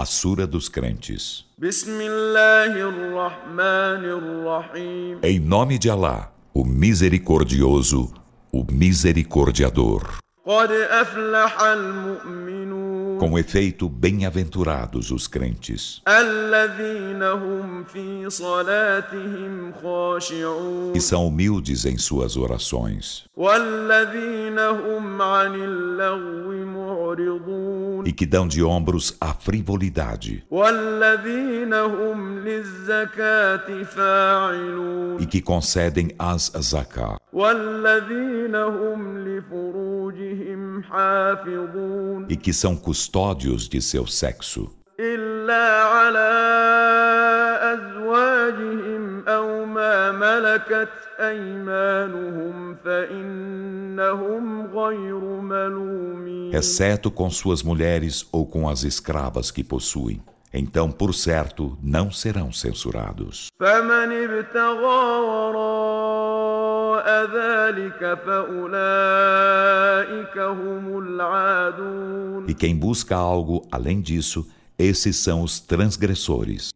A Sura dos Crentes. Em nome de Alá, o Misericordioso, o Misericordiador. Com efeito, bem-aventurados os crentes. E são humildes em suas orações. E que dão de ombros à frivolidade. E que concedem as zakah. E que são custódios de seu sexo. Exceto com suas mulheres ou com as escravas que possuem. Então, por certo, não serão censurados. E quem busca algo além disso, esses são os transgressores.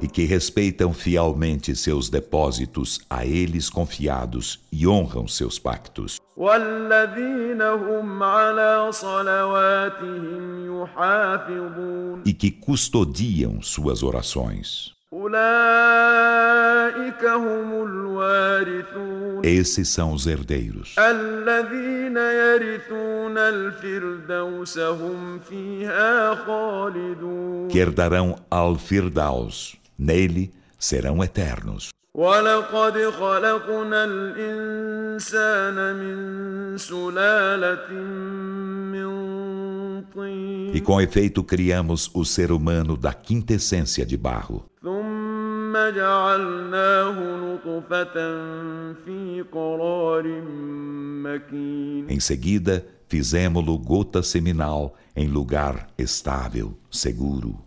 E que respeitam fielmente seus depósitos a eles confiados e honram seus pactos. E que custodiam suas orações. Esses são os herdeiros. Que herdarão al-Firdaus. Nele serão eternos. ولقد خلقنا الإنسان من سلالة من طين E com efeito criamos o ser humano da quintessência de barro. ثم جعلناه نطفة في قرار مكين Em seguida, fizemo-lo gota seminal em lugar estável, seguro.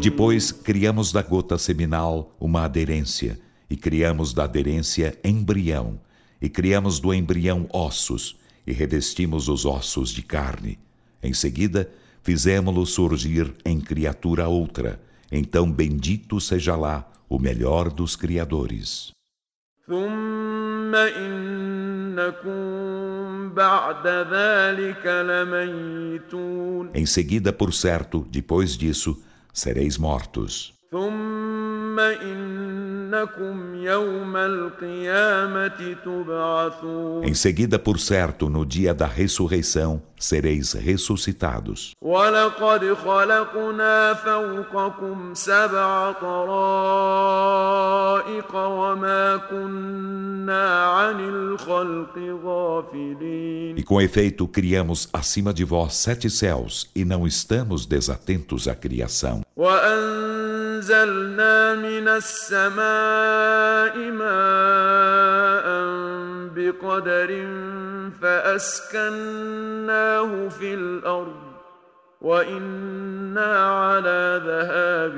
Depois criamos da gota seminal uma aderência, e criamos da aderência embrião, e criamos do embrião ossos, e revestimos os ossos de carne. Em seguida, fizemos-lo surgir em criatura outra. Então, bendito seja lá o melhor dos criadores. Em seguida, por certo, depois disso, sereis mortos. Em seguida, por certo, no dia da ressurreição, sereis ressuscitados. E com efeito, criamos acima de vós sete céus e não estamos desatentos à criação. وأنزلنا من السماء ماء بقدر فأسكناه في الأرض وإنا على ذهاب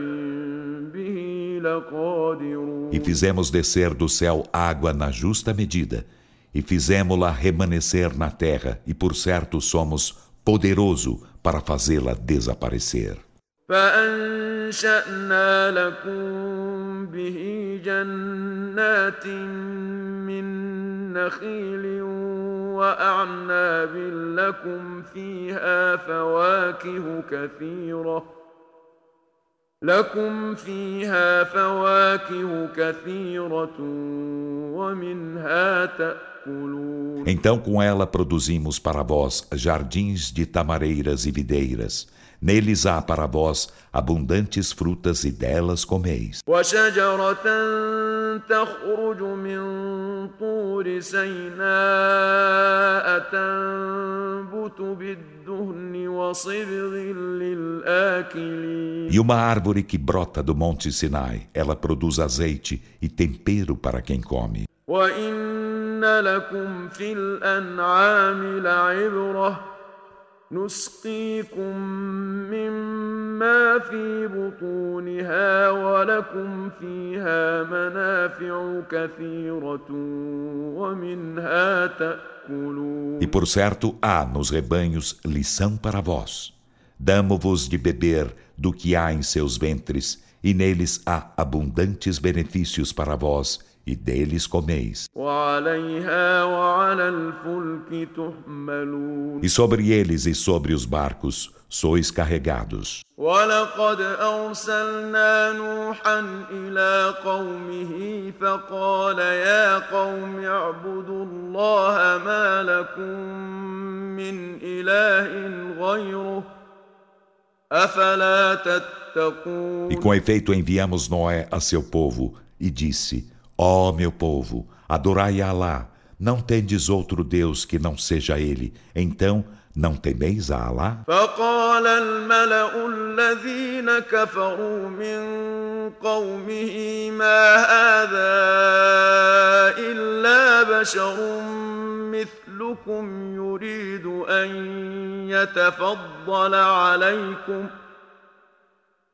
به لقادرون E fizemos descer do céu água na justa medida, e fizemos-la remanescer na terra, e por certo somos poderoso para fazê-la desaparecer. فأنشأنا لكم به جنات من نخيل وأعناب لكم فيها فواكه كثيرة لكم فيها فواكه كثيرة ومنها تأكلون Então com ela produzimos para vós jardins de tamareiras e videiras Neles há para vós abundantes frutas e delas comeis. وشجرة تخرج من طور سيناء تنبت بالدهن وصبغ للآكلين E uma árvore que brota do monte Sinai, ela produz azeite e tempero para quem come. وإن لكم في الأنعام لعبرة نسقيكم مما في بطونها ولكم فيها منافع كثيرة ومنها تأكلون E por certo há nos rebanhos lição para vós. Damo-vos de beber do que há em seus ventres, e neles há abundantes benefícios para vós, e deles comeis. وعليها وعلى الفلك تحملون E sobre eles e sobre os barcos sois carregados. ولقد أرسلنا نوحا إلى قومه فقال يا قوم اعبدوا الله ما لكم من إله غيره أفلا تتقون E com efeito enviamos Noé a seu povo, e disse: Ó meu povo, adorai a Alá, não tendes outro Deus que não seja Ele, então não temeis a Alá? فقال الملأ الذين كفروا من قومه ما هذا إلا بشر مثلكم يريد أن يتفضل عليكم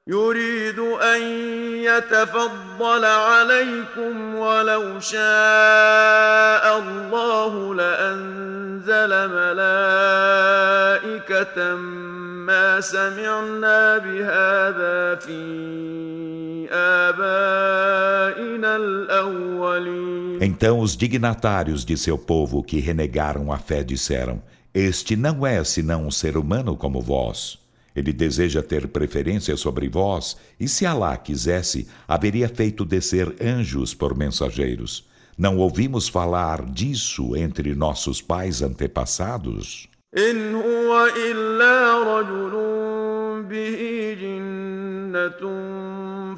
يريد أن يتفضل عليكم ولو شاء الله لأنزل ملائكة ما سمعنا بهذا في آبائنا الأولين Então os dignatários de seu povo que renegaram a fé disseram: Este não é senão um ser humano como vós. Ele deseja ter preferência sobre vós, e se Alá quisesse, haveria feito descer anjos por mensageiros. Não ouvimos falar disso entre nossos pais antepassados? إن هو إلا رجل به جنة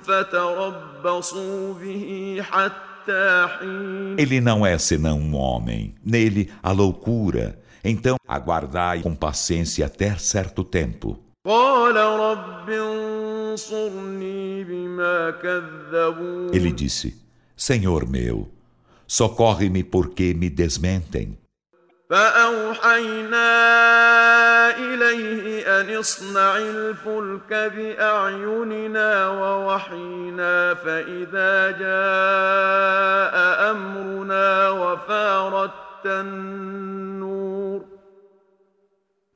فتربصوا به حتى حين Ele não é senão um homem, nele a loucura. Então aguardai com paciência até certo tempo. قال رب انصرني بما كذبون Ele disse: Senhor meu, socorre-me porque me desmentem. فأوحينا إليه أن اصنع الفلك بأعيننا ووحينا فإذا جاء أمرنا وفارت النور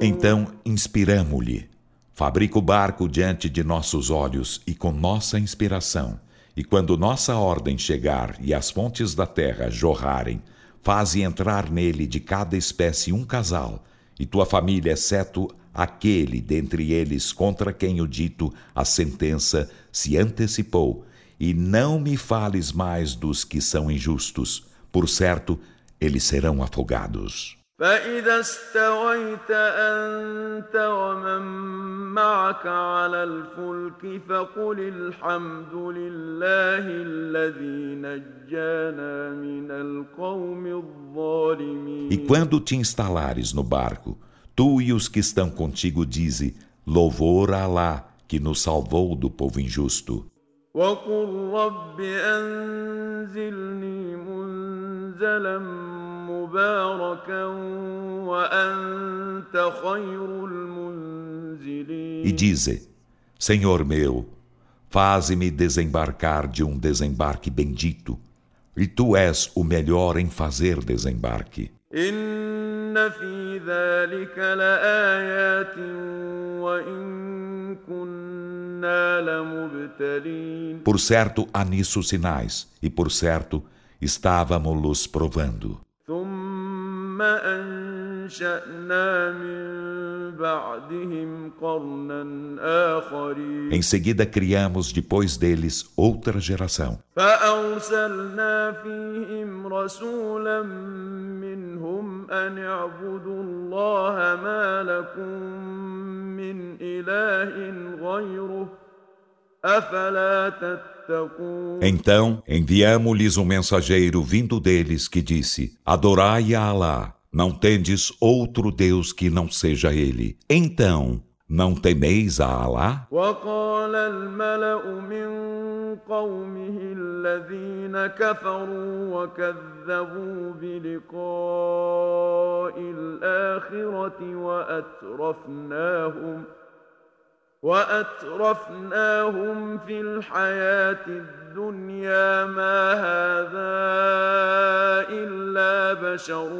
Então inspiramo-lhe. Fabrica o barco diante de nossos olhos e com nossa inspiração. E quando nossa ordem chegar e as fontes da terra jorrarem, faze entrar nele de cada espécie um casal, e tua família, exceto aquele dentre eles contra quem o dito a sentença se antecipou, e não me fales mais dos que são injustos, por certo, eles serão afogados. فإذا استويت أنت ومن معك على الفلك فقل الحمد لله الذي نجانا من القوم الظالمين E quando te instalares no barco, tu e os que estão contigo dize: Louvor a Alá, que nos salvou do povo injusto. وقل رب أنزلني منزلا مباركا وأنت خير المنزلين E dize: Senhor meu, faze-me desembarcar de um desembarque bendito, e tu és o melhor em fazer desembarque. إن في ذلك لآيات وإن كنا لمبتلين Por certo, há nisso sinais, e por certo, estávamos-los provando. Em seguida criamos depois deles outra geração. Então enviamo-lhes um mensageiro vindo deles que disse: Adorai a Alá, não tendes outro Deus que não seja Ele. Então, não temeis a Alá? وقال الملأ من قومه الذين كفروا وكذبوا بلقاء الآخرة وأترفناهم وأترفناهم في الحياة الدنيا ما هذا إلا بشر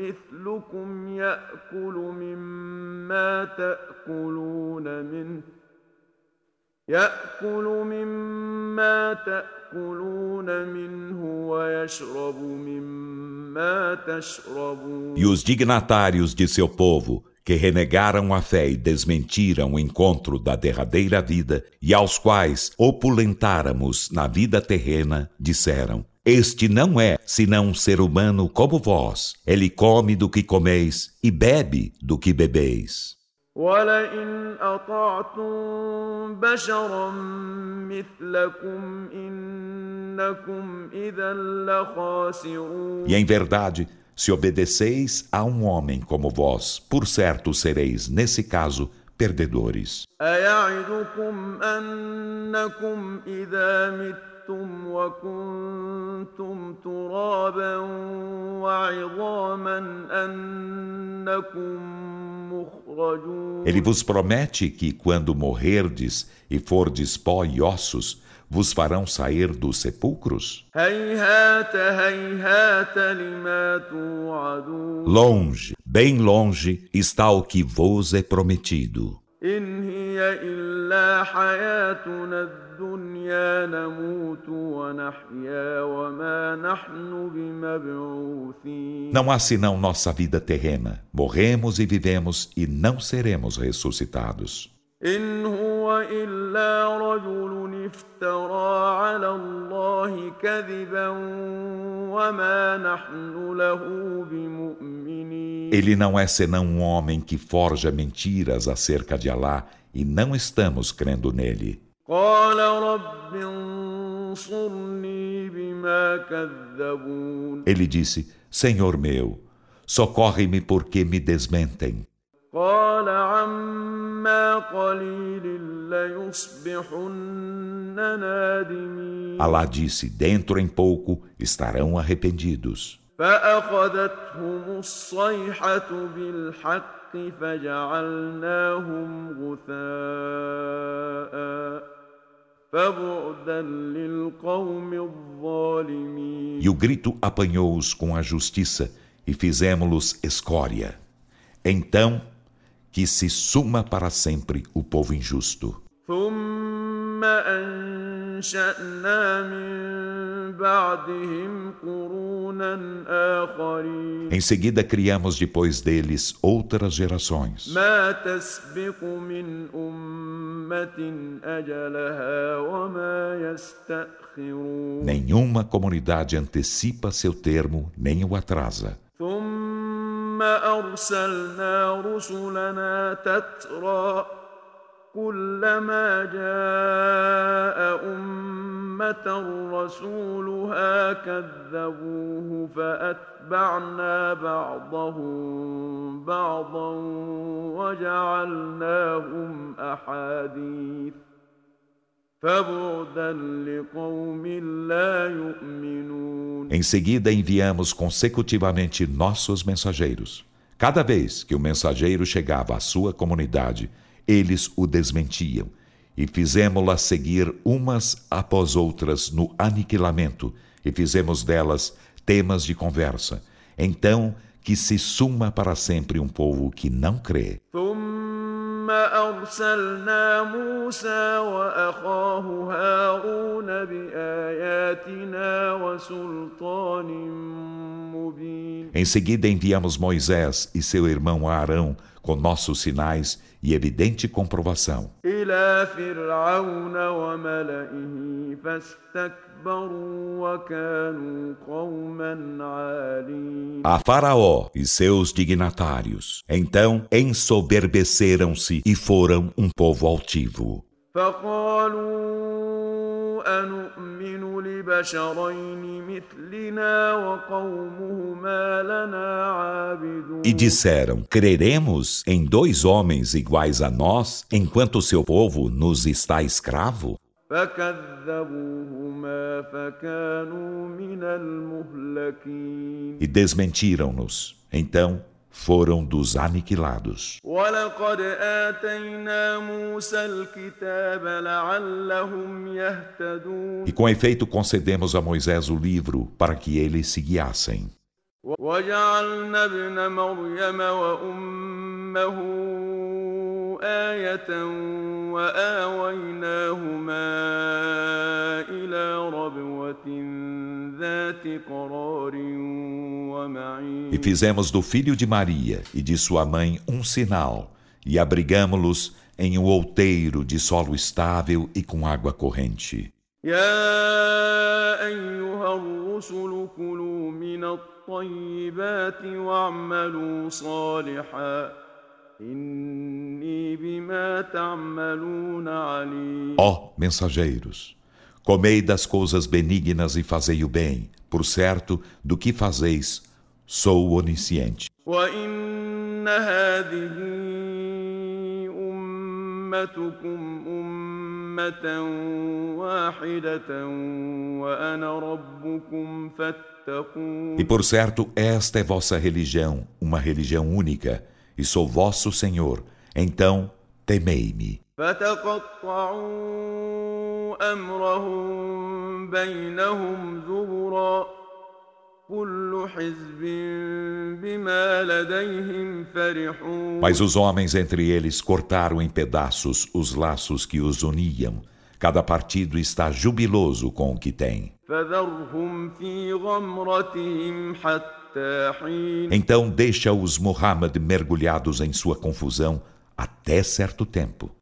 مثلكم يأكل مما تأكلون منه يأكل مما تأكلون منه ويشرب مما تشربون. E os dignatários de seu povo, que renegaram a fé e desmentiram o encontro da derradeira vida, e aos quais opulentáramos na vida terrena, disseram: Este não é senão um ser humano como vós. Ele come do que comeis e bebe do que bebeis. ولئن أطعتم بشرا مثلكم إنكم إذا لخاسرون E em verdade, se obedeceis a um homem como vós, por certo sereis, nesse caso, perdedores. Ele vos promete que, quando morrerdes e fordes pó e ossos, vos farão sair dos sepulcros? Longe, bem longe, está o que vos é prometido. Não há senão nossa vida terrena. Morremos e vivemos e não seremos ressuscitados. إن هو إلا رجل افترى على الله كذبا وما نحن له بمؤمنين Ele não é senão um homem que forja mentiras acerca de Alá e não estamos crendo nele. قال رب انصرني بما كذبون Ele disse: Senhor meu, socorre-me porque me desmentem. قال عما قليل ليصبحن نادمين Alá disse: Dentro em pouco estarão arrependidos. فأخذتهم الصيحة بالحق فجعلناهم غثاء فبعدا للقوم الظالمين E o grito apanhou-os com a justiça e fizemos-los escória. Então, que se suma para sempre o povo injusto. Em seguida, criamos depois deles outras gerações. Nenhuma comunidade antecipa seu termo, nem o atrasa. ثم أرسلنا رسلنا تترى كلما جاء أمة رسولها كذبوه فأتبعنا بعضهم بعضا وجعلناهم أحاديث Em seguida, enviamos consecutivamente nossos mensageiros. Cada vez que o mensageiro chegava à sua comunidade, eles o desmentiam e fizemos-las seguir umas após outras no aniquilamento e fizemos delas temas de conversa. Então, que se suma para sempre um povo que não crê. ثم أرسلنا موسى وأخاه هارون بآياتنا وسلطان مبين Em seguida enviamos Moisés e seu irmão Arão com nossos sinais e evidente comprovação. إلى فرعون وملئه فاستكبروا وكانوا قوما عالين A Faraó e seus dignatários. Então ensoberbeceram-se e foram um povo altivo. فقالوا أنؤمن لبشرين مثلنا وقومهما لنا عابدون E disseram: Creremos em dois homens iguais a nós, enquanto seu povo nos está escravo? فكذبوهما فكانوا من المهلكين E desmentiram-nos. Então foram dos aniquilados. ولقد آتينا موسى الكتاب لعلهم يهتدون E com efeito concedemos a Moisés o livro para que eles se guiassem. وجعلنا ابن مريم وأمه آية وآويناهما إلى ربوة ذات قرار ومعين E fizemos do filho de Maria e de sua mãe um sinal, e abrigamo-los em um outeiro de solo estável e com água corrente. يا أيها الرسل كلوا من الطيبات واعملوا صالحا إني بما تعملون عليم Ó mensageiros, comei das coisas benignas e fazei o bem, por certo, do que fazeis, sou onisciente. وإن هذه أمتكم أمة واحدة وأنا ربكم فاتقون E por certo, esta é vossa religião, uma religião única, e sou vosso Senhor. Então, temei-me. فتقطعوا أمرهم بينهم زبرا كل حزب بما لديهم فرحون Mas os homens entre eles cortaram em pedaços os laços que os uniam. Cada partido está jubiloso com o que tem. فذرهم في غمرتهم حتى حين então deixa-os Muhammad mergulhados em sua confusão até certo tempo.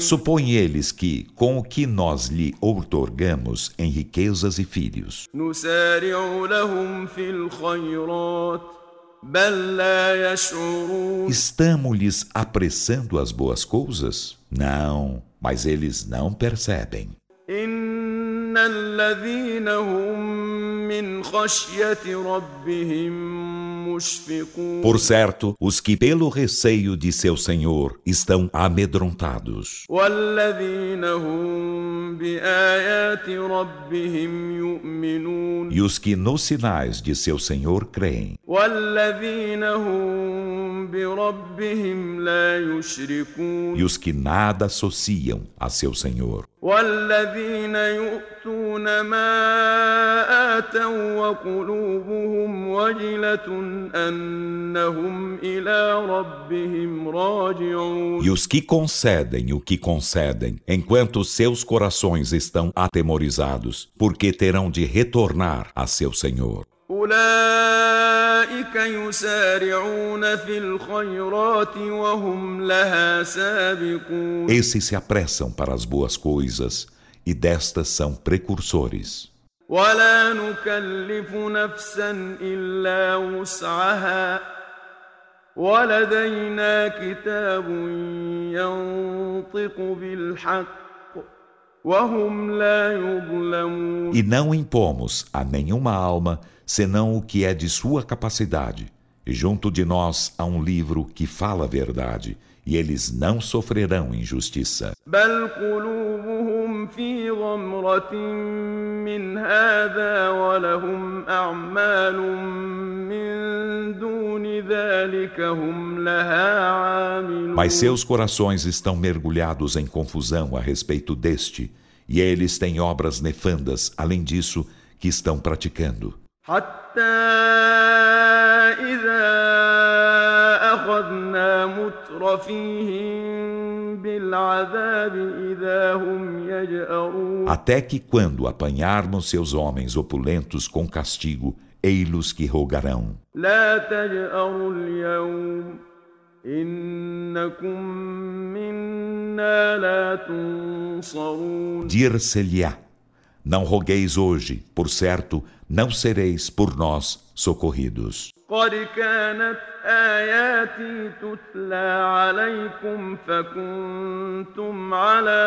Supõe eles que, com o que nós lhe outorgamos em riquezas e filhos, estamos-lhes apressando as boas coisas? Não, mas eles não percebem. إن الذين هم من خشية ربهم مشفقون Por certo, os que pelo receio de seu Senhor estão amedrontados, والذين هم بآيات ربهم يؤمنون e os que nos sinais de seu Senhor creem, والذين هم بربهم لا يشركون e os que nada associam a seu Senhor, والذين يؤتون ما آتوا وقلوبهم وجلة أنهم إلى ربهم راجعون e os que concedem o que concedem, enquanto seus corações estão atemorizados, porque terão de retornar a seu Senhor. أولئك يسارعون في الخيرات وهم لها سابقون Esses se apressam para as boas coisas, e destas são precursores. ولا نكلف نفسا إلا وسعها ولدينا كتاب ينطق بالحق وهم لا يظلمون E não impomos a nenhuma alma senão o que é de sua capacidade. E junto de nós há um livro que fala a verdade, e eles não sofrerão injustiça. Mas seus corações estão mergulhados em confusão a respeito deste, e eles têm obras nefandas, além disso, que estão praticando. حتى إذا أخذنا مترفيهم العذاب إذا هم يجأرون Até que quando apanharmos seus homens opulentos com castigo, ei-los que rogarão. لا تجأروا اليوم إنكم منا لا تنصرون Dir-se-lhe-á, não rogueis hoje, por certo, não sereis por nós socorridos. قد كانت آياتي تتلى عليكم فكنتم على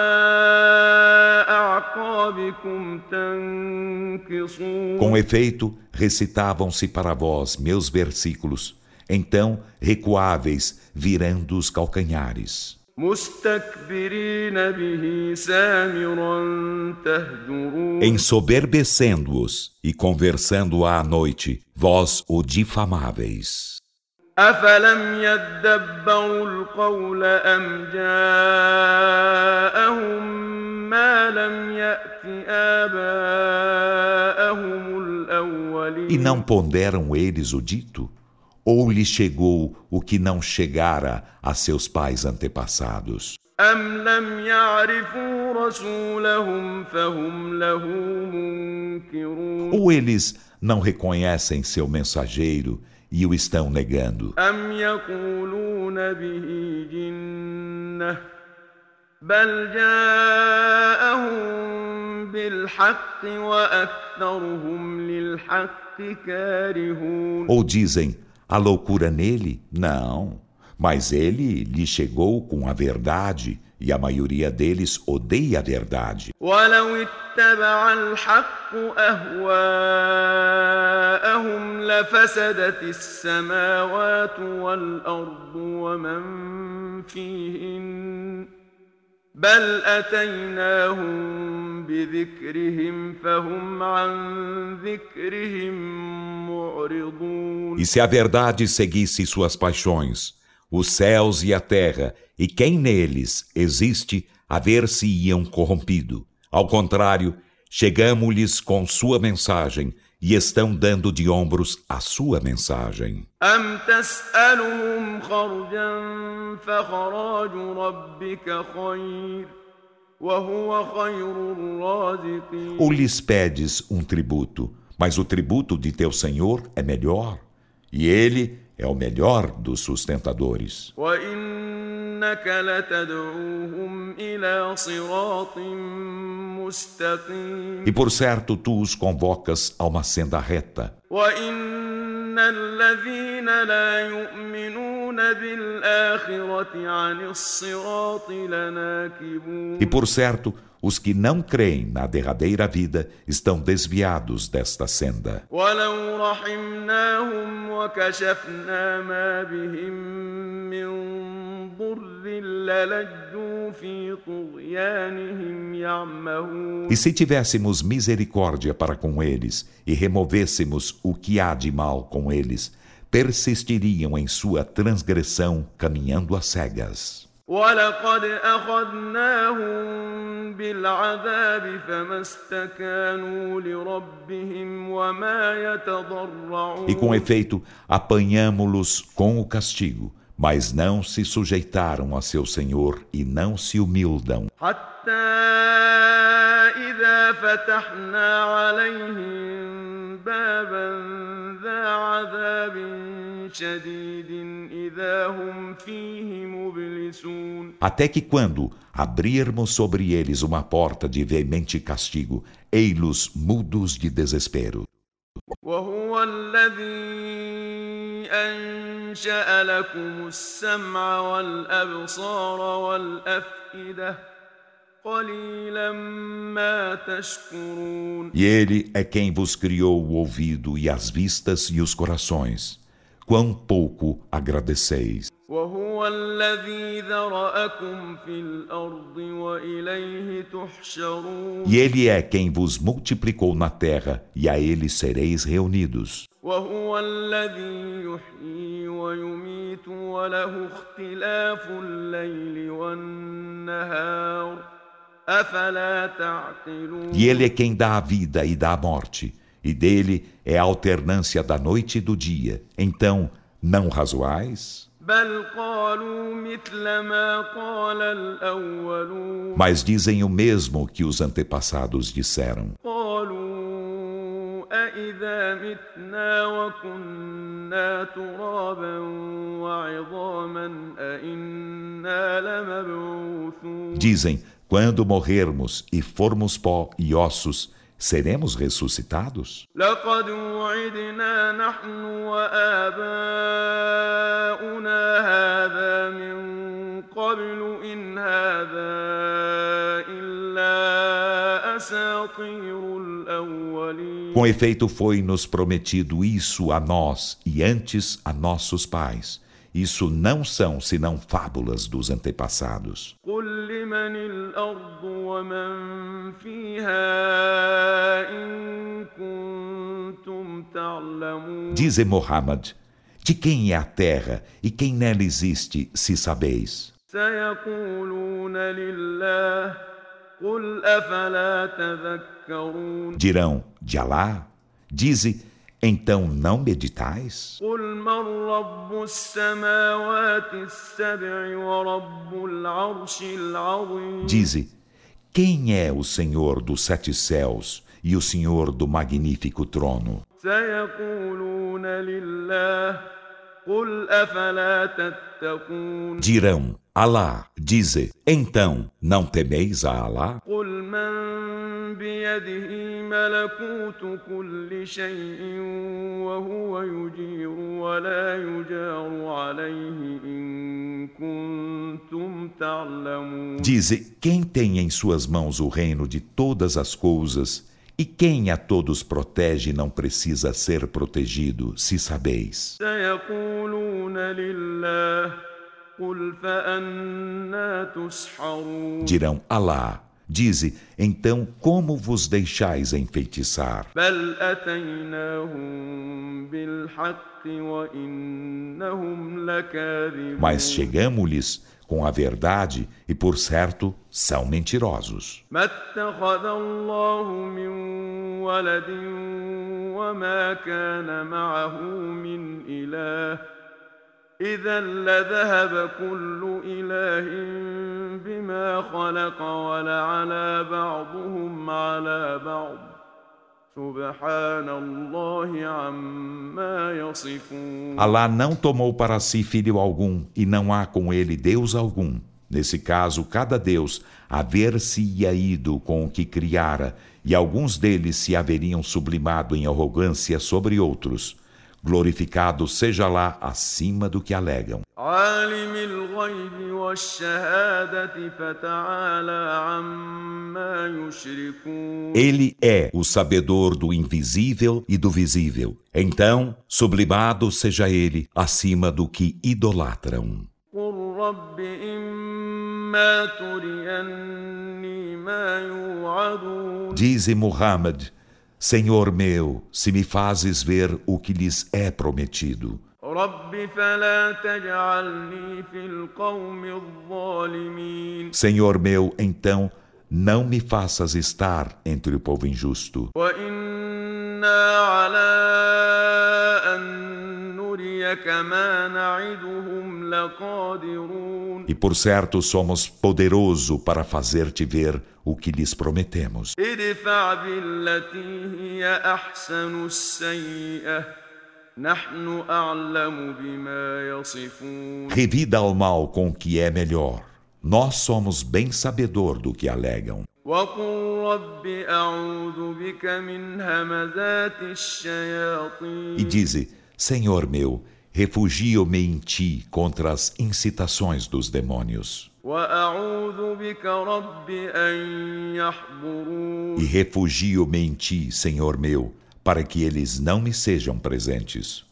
أعقابكم تنكصون Com efeito, recitavam-se para vós meus versículos, então recuáveis, virando os calcanhares. مستكبرين به سامرا تهجرون Ensoberbecendo-os e conversando à noite, vós o difamáveis. أفلم يدبروا القول أم جاءهم ما لم يأت آباءهم الأولين E não ponderam eles o dito? Ou lhes chegou o que não chegara a seus pais antepassados? أم لم يعرفوا رسولهم فهم له منكرون Ou eles não reconhecem seu mensageiro e o estão negando? أم يقولون به جنة بل جاءهم بالحق وأكثرهم للحق كارهون Ou dizem, a loucura nele? Não, mas ele lhe chegou com a verdade e a maioria deles odeia a verdade. بل أتيناهم بذكرهم فهم عن ذكرهم معرضون E se a verdade seguisse suas paixões, os céus e a terra, e quem neles existe, haver-se-iam corrompido. Ao contrário, chegamo-lhes com sua mensagem e estão dando de ombros a sua mensagem. Ou lhes pedes um tributo, mas o tributo de teu Senhor é melhor, e ele é o melhor dos sustentadores. وإنك لتدعوهم إلى صراط مستقيم E por certo tu os convocas a uma senda reta. وإن الذين لا يؤمنون بالآخرة عن الصراط لناكبون E por certo, os que não creem na derradeira vida estão desviados desta senda. E se tivéssemos misericórdia para com eles e removêssemos o que há de mal com eles, persistiriam em sua transgressão caminhando a cegas. ولقد أخذناهم بالعذاب فما استكانوا لربهم وما يتضرعون E com efeito, apanhamo-los com o castigo, mas não se sujeitaram a seu Senhor e não se humildam. حتى إذا فتحنا عليهم بابا ذا عذاب شديد إذا هم فيه مبلسون Até que quando abrirmos sobre eles uma porta de veemente castigo, ei-los mudos de desespero. وهو الذي أنشأ لكم السمع والأبصار والأفئدة قليلا ما تشكرون E ele é quem vos criou o ouvido e as vistas e os corações. Quão pouco agradeceis. وهو الذي ذرأكم في الأرض وإليه تحشرون E ele é quem vos multiplicou na terra, e a ele sereis reunidos. وهو الذي يحيي ويميت وله اختلاف الليل والنهار أفلا تعقلون e ele é quem dá a vida e dá a morte, e dele é a alternância da noite e do dia. Então, não razoais? Mas dizem o mesmo que os antepassados disseram. Dizem, quando morrermos e formos pó e ossos, seremos ressuscitados? Com efeito, foi-nos prometido isso a nós e antes a nossos pais. Isso não são senão fábulas dos antepassados. Dize Muhammad, de quem é a terra e quem nela existe, se sabeis? Dirão, de Alá? Dize, então não meditais? Dize, quem é o Senhor dos sete céus e o Senhor do magnífico trono? Dirão, Alá, dize, então, não temeis a Alá? Dize, quem tem em suas mãos o reino de todas as coisas e quem a todos protege não precisa ser protegido, se sabeis. Dirão Alá. Dize, então como vos deixais enfeitiçar? Mas chegamos-lhes com a verdade e, por certo, são mentirosos. إذا لذهب كل إله بما خلق ولعلى بعضهم على بعض سبحان الله عما يصفون Allah não tomou para si filho algum e não há com ele Deus algum. Nesse caso, cada Deus haver-se-ia ido com o que criara, e alguns deles se haveriam sublimado em arrogância sobre outros glorificado seja lá acima do que alegam. Ele é o sabedor do invisível e do visível. Então, sublimado seja ele acima do que idolatram. Dize Muhammad, Senhor meu, se me fazes ver o que lhes é prometido. Senhor meu, então, não me faças estar entre o povo injusto. E por certo somos poderoso para fazer-te ver o que lhes prometemos. Revida ao mal com o que é melhor. Nós somos bem sabedor do que alegam. E dize, Senhor meu, refugio-me em ti contra as incitações dos demônios. E refugio-me em ti, Senhor meu, para que eles não me sejam presentes.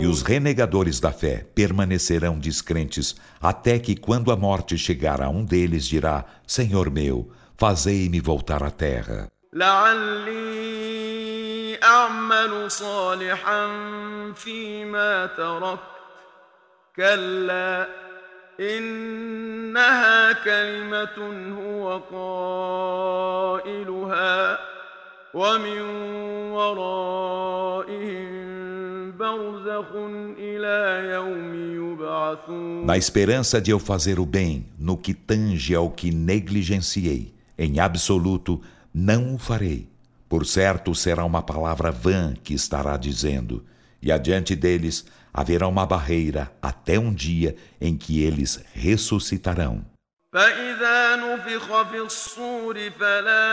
E os renegadores da fé permanecerão descrentes até que, quando a morte chegar a um deles, dirá: Senhor meu, fazei-me voltar à terra. أعمل صالحا فيما تركت كلا إنها كلمة هو قائلها ومن ورائهم برزخ إلى يوم يبعثون Na esperança de eu fazer o bem no que tange ao que negligenciei, em absoluto não o farei. Por certo será uma palavra vã que estará dizendo, e adiante deles haverá uma barreira até um dia em que eles ressuscitarão. فإذا نفخ في الصور فلا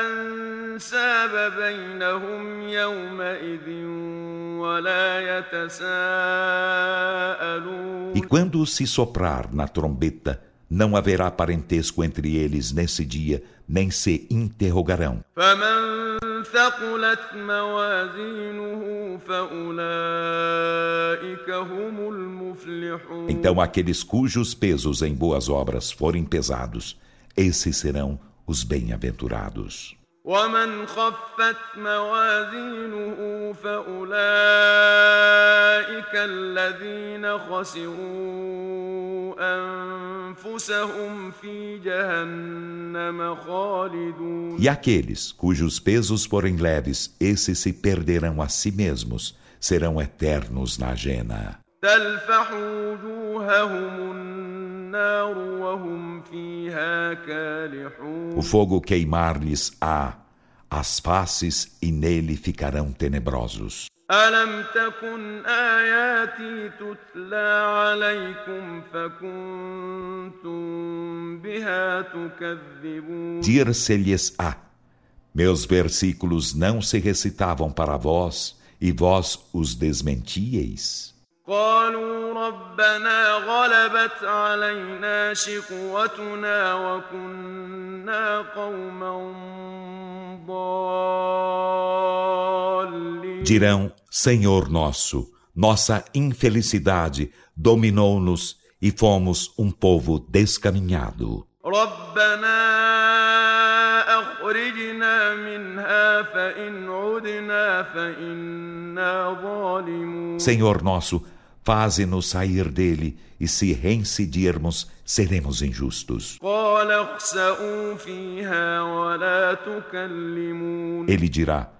أنساب بينهم يومئذ ولا يتساءلون. E quando se soprar na trombeta, Não haverá parentesco entre eles nesse dia, nem se interrogarão. Então, aqueles cujos pesos em boas obras forem pesados, esses serão os bem-aventurados. ومن خفت موازينه فأولئك الذين خسروا أنفسهم في جهنم خالدون E aqueles cujos pesos forem leves, esses se perderão a si mesmos, serão eternos na jena. تلفح وجوههم النار وهم فيها كالحون O fogo queimar-lhes-á as faces e nele ficarão tenebrosos. ألم تكن آياتي تتلى عليكم فكنتم بها تكذبون Dir-se-lhes-á: Meus versículos não se recitavam para vós, e vós os desmentieis. قالوا ربنا غلبت علينا شقوتنا وكنا قوما ضالين Dirão: Senhor nosso, nossa infelicidade dominou-nos e fomos um povo descaminhado. ربنا أخرجنا منها فإن عدنا فإنا ظالمون Senhor nosso, Faze-nos sair dele, e se reincidirmos, seremos injustos. Ele dirá: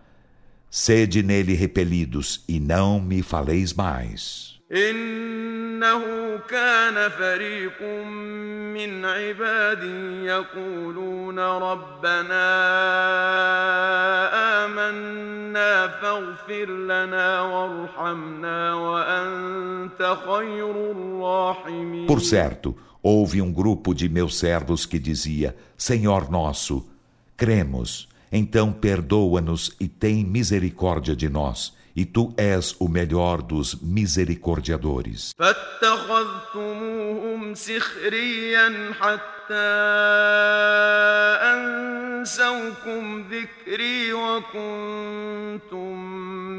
Sede nele repelidos, e não me faleis mais. إنه كان فريق من عبادي يقولون ربنا آمنا فاغفر لنا وارحمنا وأنت خير الراحمين Por certo, houve um grupo de meus servos que dizia: Senhor nosso, cremos, então perdoa-nos e tem misericórdia de nós, e tu és o melhor dos misericordiadores. فاتخذتموهم سخريا حتى أنسوكم ذكري وكنتم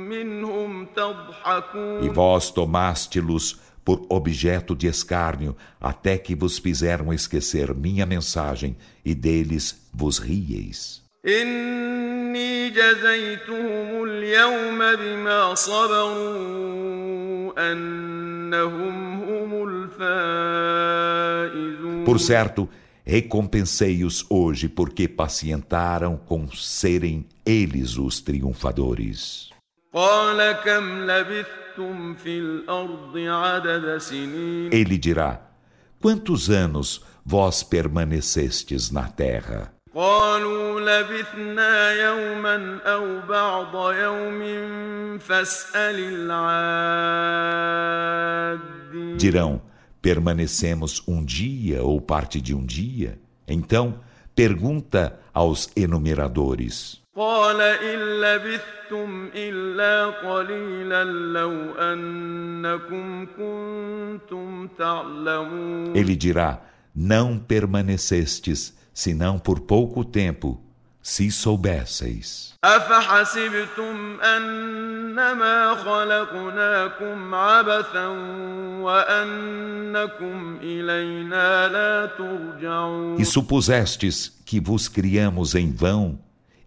منهم E تضحكون vós tomaste-los por objeto de escárnio, até que vos fizeram esquecer minha mensagem, e deles vos rieis. إني جزيتهم اليوم بما صبروا أنهم هم الفائزون Por certo, recompensei-os hoje porque pacientaram com serem eles os triunfadores. قال كم لبثتم في الأرض عدد سنين Ele dirá: Quantos anos vós permanecestes na terra? قالوا لبثنا يوما أو بعض يوم فاسأل العادين Dirão: Permanecemos um dia ou parte de um dia? Então, pergunta aos enumeradores. قال إن لبثتم إلا قليلا لو أنكم كنتم تعلمون Ele dirá: Não permanecestes, senão por pouco tempo, se soubesseis. أفحسبتم أنما خلقناكم عبثا وأنكم إلينا لا ترجعون E supusestes que vos criamos em vão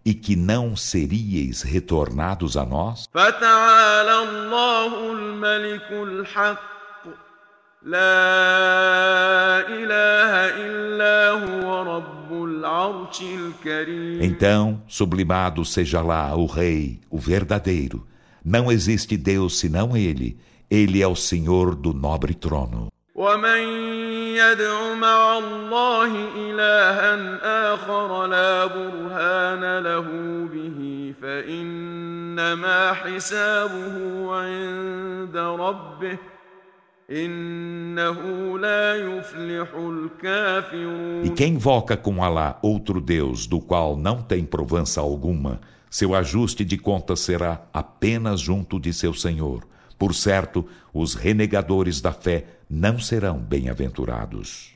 e que não seríeis retornados a nós? فتعالى الله الملك الحق لا إله إلا هو رب العرش الكريم Então, sublimado seja lá o Rei, o verdadeiro. Não existe Deus senão Ele. Ele é o Senhor do nobre trono. ومن يدع مع الله إلها آخر لا برهان له به فإنما حسابه عند ربه e quem invoca com Alá outro Deus do qual não tem provança alguma, seu ajuste de contas será apenas junto de seu Senhor. Por certo, os renegadores da fé não serão bem-aventurados.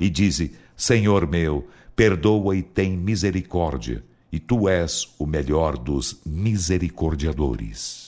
E dize: Senhor meu, perdoa e tem misericórdia e tu és o melhor dos misericordiadores.